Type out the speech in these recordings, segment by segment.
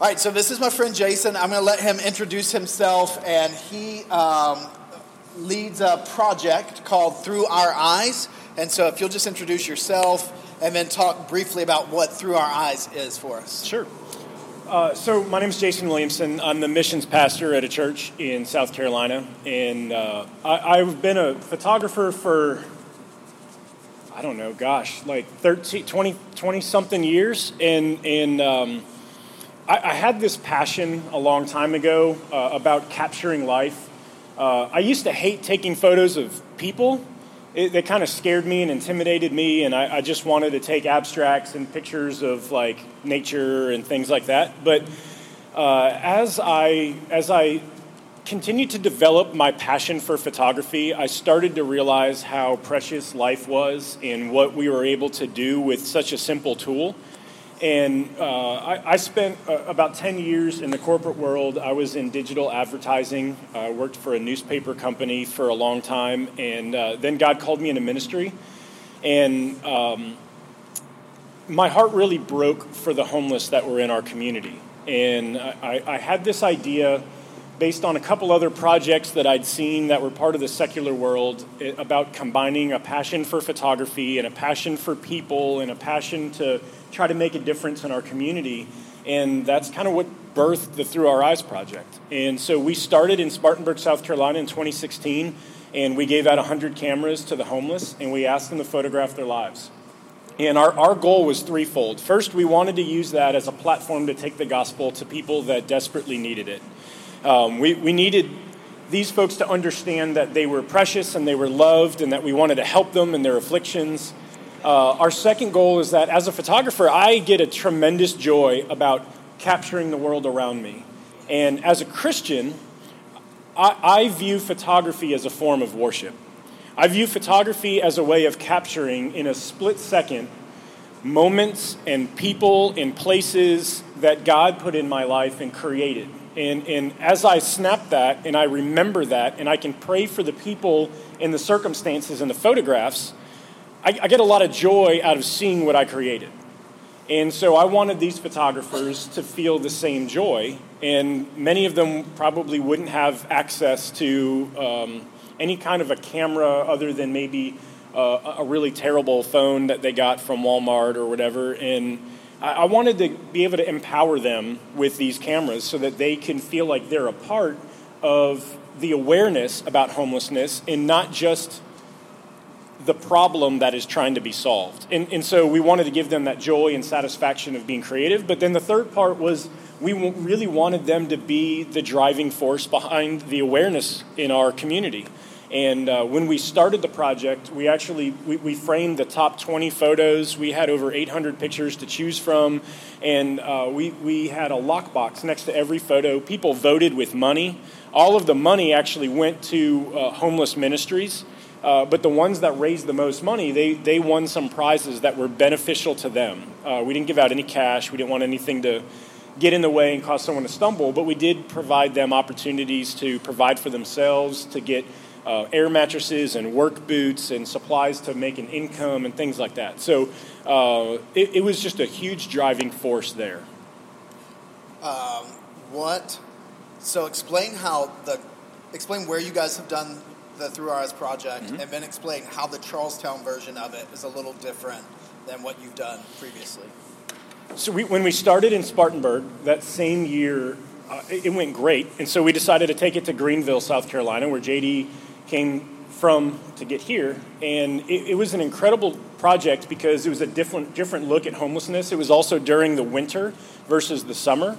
All right, so this is my friend Jason. I'm going to let him introduce himself, and he um, leads a project called Through Our Eyes. And so, if you'll just introduce yourself and then talk briefly about what Through Our Eyes is for us. Sure. Uh, so, my name is Jason Williamson. I'm the missions pastor at a church in South Carolina, and uh, I, have been a photographer for, I don't know, gosh, like 13, 20, 20 something years. And, and um, I, I, had this passion a long time ago uh, about capturing life. Uh, I used to hate taking photos of people. It, they kind of scared me and intimidated me, and I, I, just wanted to take abstracts and pictures of like nature and things like that. But uh, as I as I continued to develop my passion for photography, I started to realize how precious life was and what we were able to do with such a simple tool. And uh, I, I, spent uh, about 10 years in the corporate world. I was in digital advertising. I worked for a newspaper company for a long time. And uh, then God called me into ministry. And um, my heart really broke for the homeless that were in our community. And I, I had this idea based on a couple other projects that I'd seen that were part of the secular world eh, about combining a passion for photography and a passion for people and a passion to try to make a difference in our community. And that's kind of what birthed the Through Our Eyes project. And so we started in Spartanburg, South Carolina in 2016, and we gave out 100 cameras to the homeless, and we asked them to photograph their lives. And our, our goal was threefold. First, we wanted to use that as a platform to take the gospel to people that desperately needed it. Um, we, we needed these folks to understand that they were precious and they were loved and that we wanted to help them in their afflictions. Uh, our second goal is that as a photographer, I get a tremendous joy about capturing the world around me. And as a Christian, I, I view photography as a form of worship. I view photography as a way of capturing in a split second moments and people and places that God put in my life and created. And, and as I snap that and I remember that and I can pray for the people and the circumstances and the photographs, I, I get a lot of joy out of seeing what I created. And so I wanted these photographers to feel the same joy. And many of them probably wouldn't have access to um, any kind of a camera other than maybe uh, a really terrible phone that they got from Walmart or whatever. And I, I wanted to be able to empower them with these cameras so that they can feel like they're a part of the awareness about homelessness and not just the problem that is trying to be solved. And, and so we wanted to give them that joy and satisfaction of being creative. But then the third part was we really wanted them to be the driving force behind the awareness in our community. And uh, when we started the project, we actually we, we, framed the top 20 photos. We had over 800 pictures to choose from, and uh, we we had a lockbox next to every photo. People voted with money. All of the money actually went to uh, homeless ministries. Uh, but the ones that raised the most money, they, they won some prizes that were beneficial to them. Uh, we didn't give out any cash. We didn't want anything to get in the way and cause someone to stumble, but we did provide them opportunities to provide for themselves, to get uh, air mattresses and work boots and supplies to make an income and things like that. So uh, it, it, was just a huge driving force there. Um, what? So explain how the explain where you guys have done the Through Our Eyes project, mm-hmm. and then explain how the Charlestown version of it is a little different than what you've done previously. So we, when we started in Spartanburg that same year, uh, it, it went great, and so we decided to take it to Greenville, South Carolina, where JD came from to get here, and it, it, was an incredible project because it was a different different look at homelessness. It was also during the winter versus the summer,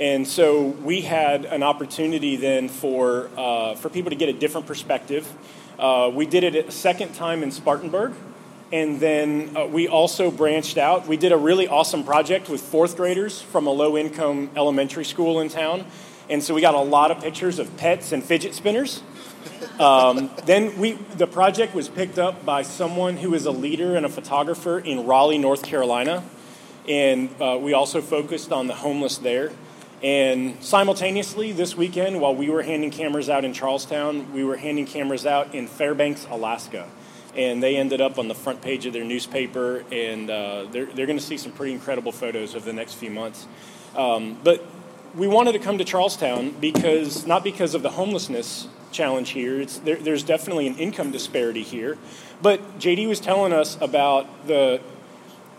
and so we had an opportunity then for, uh, for people to get a different perspective. Uh, we did it a second time in Spartanburg, and then uh, we also branched out. We did a really awesome project with fourth graders from a low income elementary school in town. And so we got a lot of pictures of pets and fidget spinners. Um, then we, the project was picked up by someone who is a leader and a photographer in Raleigh, North Carolina. And uh, we also focused on the homeless there. And simultaneously, this weekend, while we were handing cameras out in Charlestown, we were handing cameras out in Fairbanks, Alaska. And they ended up on the front page of their newspaper, and uh, they're, they're going to see some pretty incredible photos over the next few months. Um, but we wanted to come to Charlestown because not because of the homelessness challenge here. There, there's definitely an income disparity here, but JD was telling us about the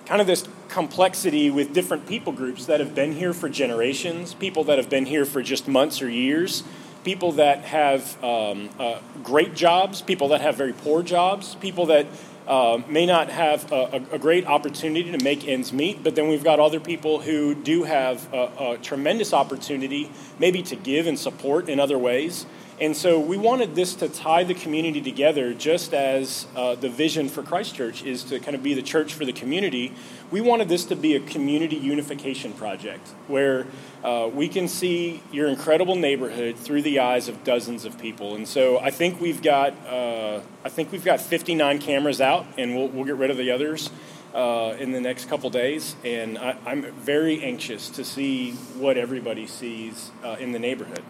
kind of this complexity with different people groups that have been here for generations, people that have been here for just months or years, people that have um, uh, great jobs, people that have very poor jobs, people that uh, may not have a, a, great opportunity to make ends meet, but then we've got other people who do have a, a tremendous opportunity, maybe to give and support in other ways. And so we wanted this to tie the community together, just as uh, the vision for Christchurch is to kind of be the church for the community. We wanted this to be a community unification project where uh, we can see your incredible neighborhood through the eyes of dozens of people. And so I think we've got uh, I think we've got 59 cameras out, and we'll we'll get rid of the others. Uh, in the next couple days, and I, am very anxious to see what everybody sees uh, in the neighborhood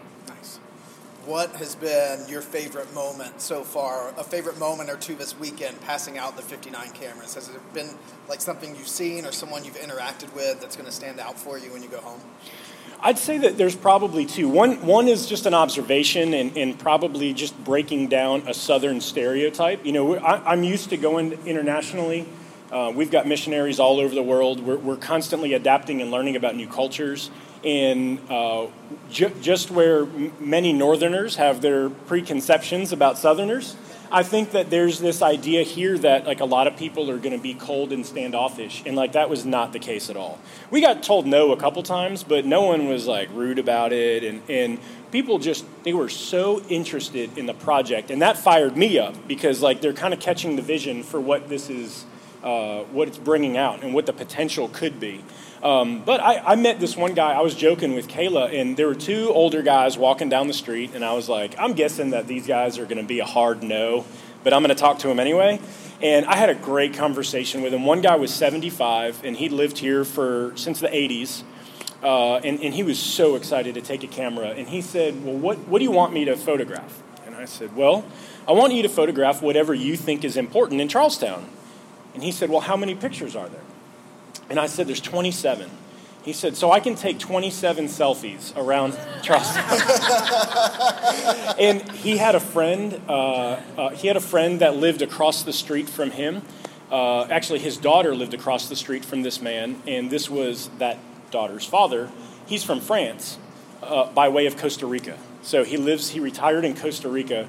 what has been your favorite moment so far? A favorite moment or two this weekend passing out the 59 cameras? Has it been like something you've seen or someone you've interacted with that's going to stand out for you when you go home? I'd say that there's probably two. One, one is just an observation and, and probably just breaking down a Southern stereotype. You know, I, am used to going internationally. Uh, we've got missionaries all over the world. We're, we're constantly adapting and learning about new cultures. And uh, ju- just where m- many Northerners have their preconceptions about Southerners, I think that there's this idea here that like a lot of people are going to be cold and standoffish, and like that was not the case at all. We got told no a couple times, but no one was like rude about it, and and people just they were so interested in the project, and that fired me up because like they're kind of catching the vision for what this is, uh, what it's bringing out, and what the potential could be. Um, but I, I, met this one guy. I was joking with Kayla, and there were two older guys walking down the street, and I was like, I'm guessing that these guys are going to be a hard no, but I'm going to talk to them anyway. And I had a great conversation with him. One guy was 75, and he'd lived here for since the 80s. Uh, and, and he was so excited to take a camera. And he said, Well, what, what do you want me to photograph? And I said, Well, I want you to photograph whatever you think is important in Charlestown. And he said, Well, how many pictures are there? And I said, There's 27. He said, So I can take 27 selfies around Charleston. and he had a friend, uh, uh, he had a friend that lived across the street from him. Uh, actually, his daughter lived across the street from this man, and this was that daughter's father. He's from France uh, by way of Costa Rica. So he lives, he retired in Costa Rica.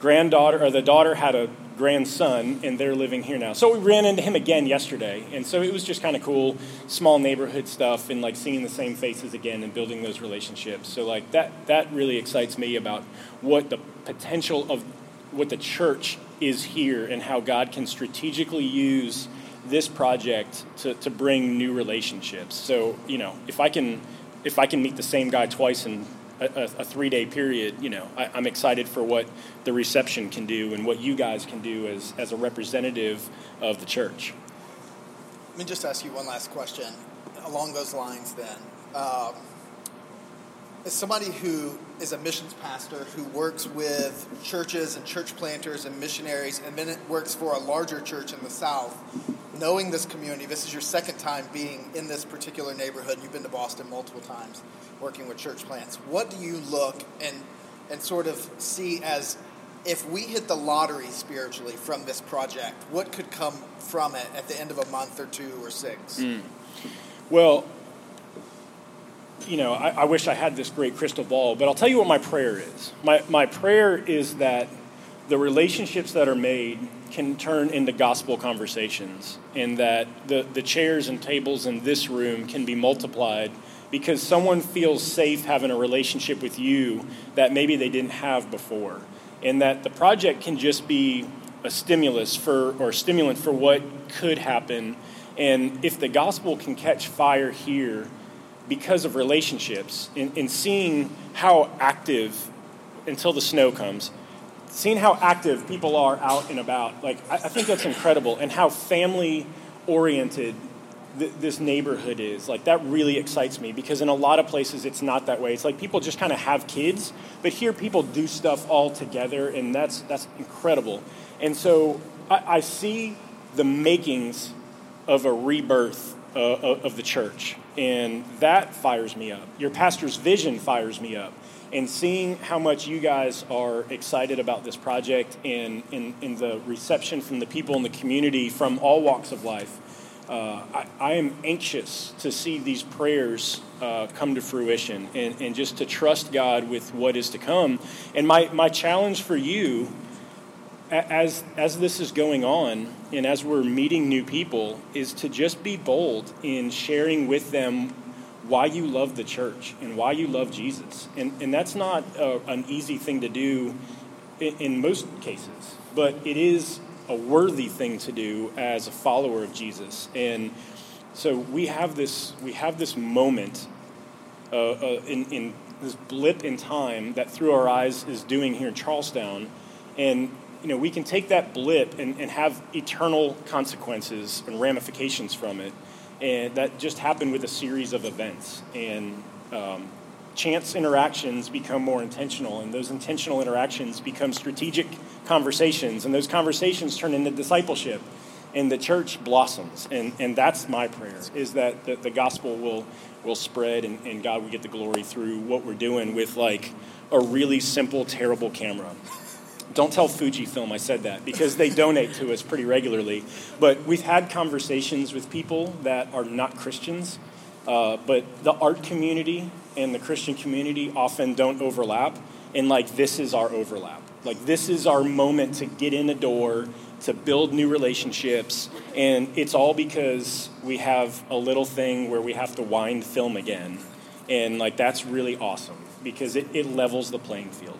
Granddaughter, or the daughter had a grandson, and they're living here now. So we ran into him again yesterday, and so it was just kind of cool, small neighborhood stuff, and like seeing the same faces again and building those relationships. So like that that really excites me about what the potential of what the church is here and how God can strategically use this project to, to bring new relationships. So you know, if I can if I can meet the same guy twice and a, a three day period, you know, I, am excited for what the reception can do and what you guys can do as, as a representative of the church. Let me just ask you one last question along those lines then. Um, as somebody who is a missions pastor who works with churches and church planters and missionaries and then it works for a larger church in the South, knowing this community, this is your second time being in this particular neighborhood. You've been to Boston multiple times working with church plants. What do you look and and sort of see as if we hit the lottery spiritually from this project, what could come from it at the end of a month or two or six? Mm. Well, you know, I, I, wish I had this great crystal ball, but I'll tell you what my prayer is. My, my prayer is that the relationships that are made can turn into gospel conversations and that the, the chairs and tables in this room can be multiplied because someone feels safe having a relationship with you that maybe they didn't have before and that the project can just be a stimulus for or stimulant for what could happen and if the gospel can catch fire here because of relationships and, seeing how active until the snow comes seeing how active people are out and about like i, I think that's incredible and how family oriented th- this neighborhood is like that really excites me because in a lot of places it's not that way. It's like people just kind of have kids but here people do stuff all together and that's that's incredible. And so I, I see the makings of a rebirth uh, of the church, and that fires me up. Your pastor's vision fires me up. And seeing how much you guys are excited about this project and in, in the reception from the people in the community from all walks of life, uh, I, I, am anxious to see these prayers uh, come to fruition and, and just to trust God with what is to come. And my, my challenge for you as, as this is going on and as we're meeting new people is to just be bold in sharing with them why you love the church and why you love Jesus. And, and that's not a, an easy thing to do in, in most cases, but it is a worthy thing to do as a follower of Jesus. And so we have this, we have this moment uh, uh, in, in this blip in time that Through Our Eyes is doing here in Charlestown. And you know, we can take that blip and, and have eternal consequences and ramifications from it. And that just happened with a series of events. And um, chance interactions become more intentional, and those intentional interactions become strategic conversations, and those conversations turn into discipleship, and the church blossoms. And, and that's my prayer, is that the, the gospel will, will spread and, and God will get the glory through what we're doing with like a really simple, terrible camera. Don't tell Fujifilm I said that because they donate to us pretty regularly. But we've had conversations with people that are not Christians, uh, but the art community and the Christian community often don't overlap. And like, this is our overlap. Like, this is our moment to get in a door, to build new relationships. And it's all because we have a little thing where we have to wind film again. And like, that's really awesome because it, it levels the playing field.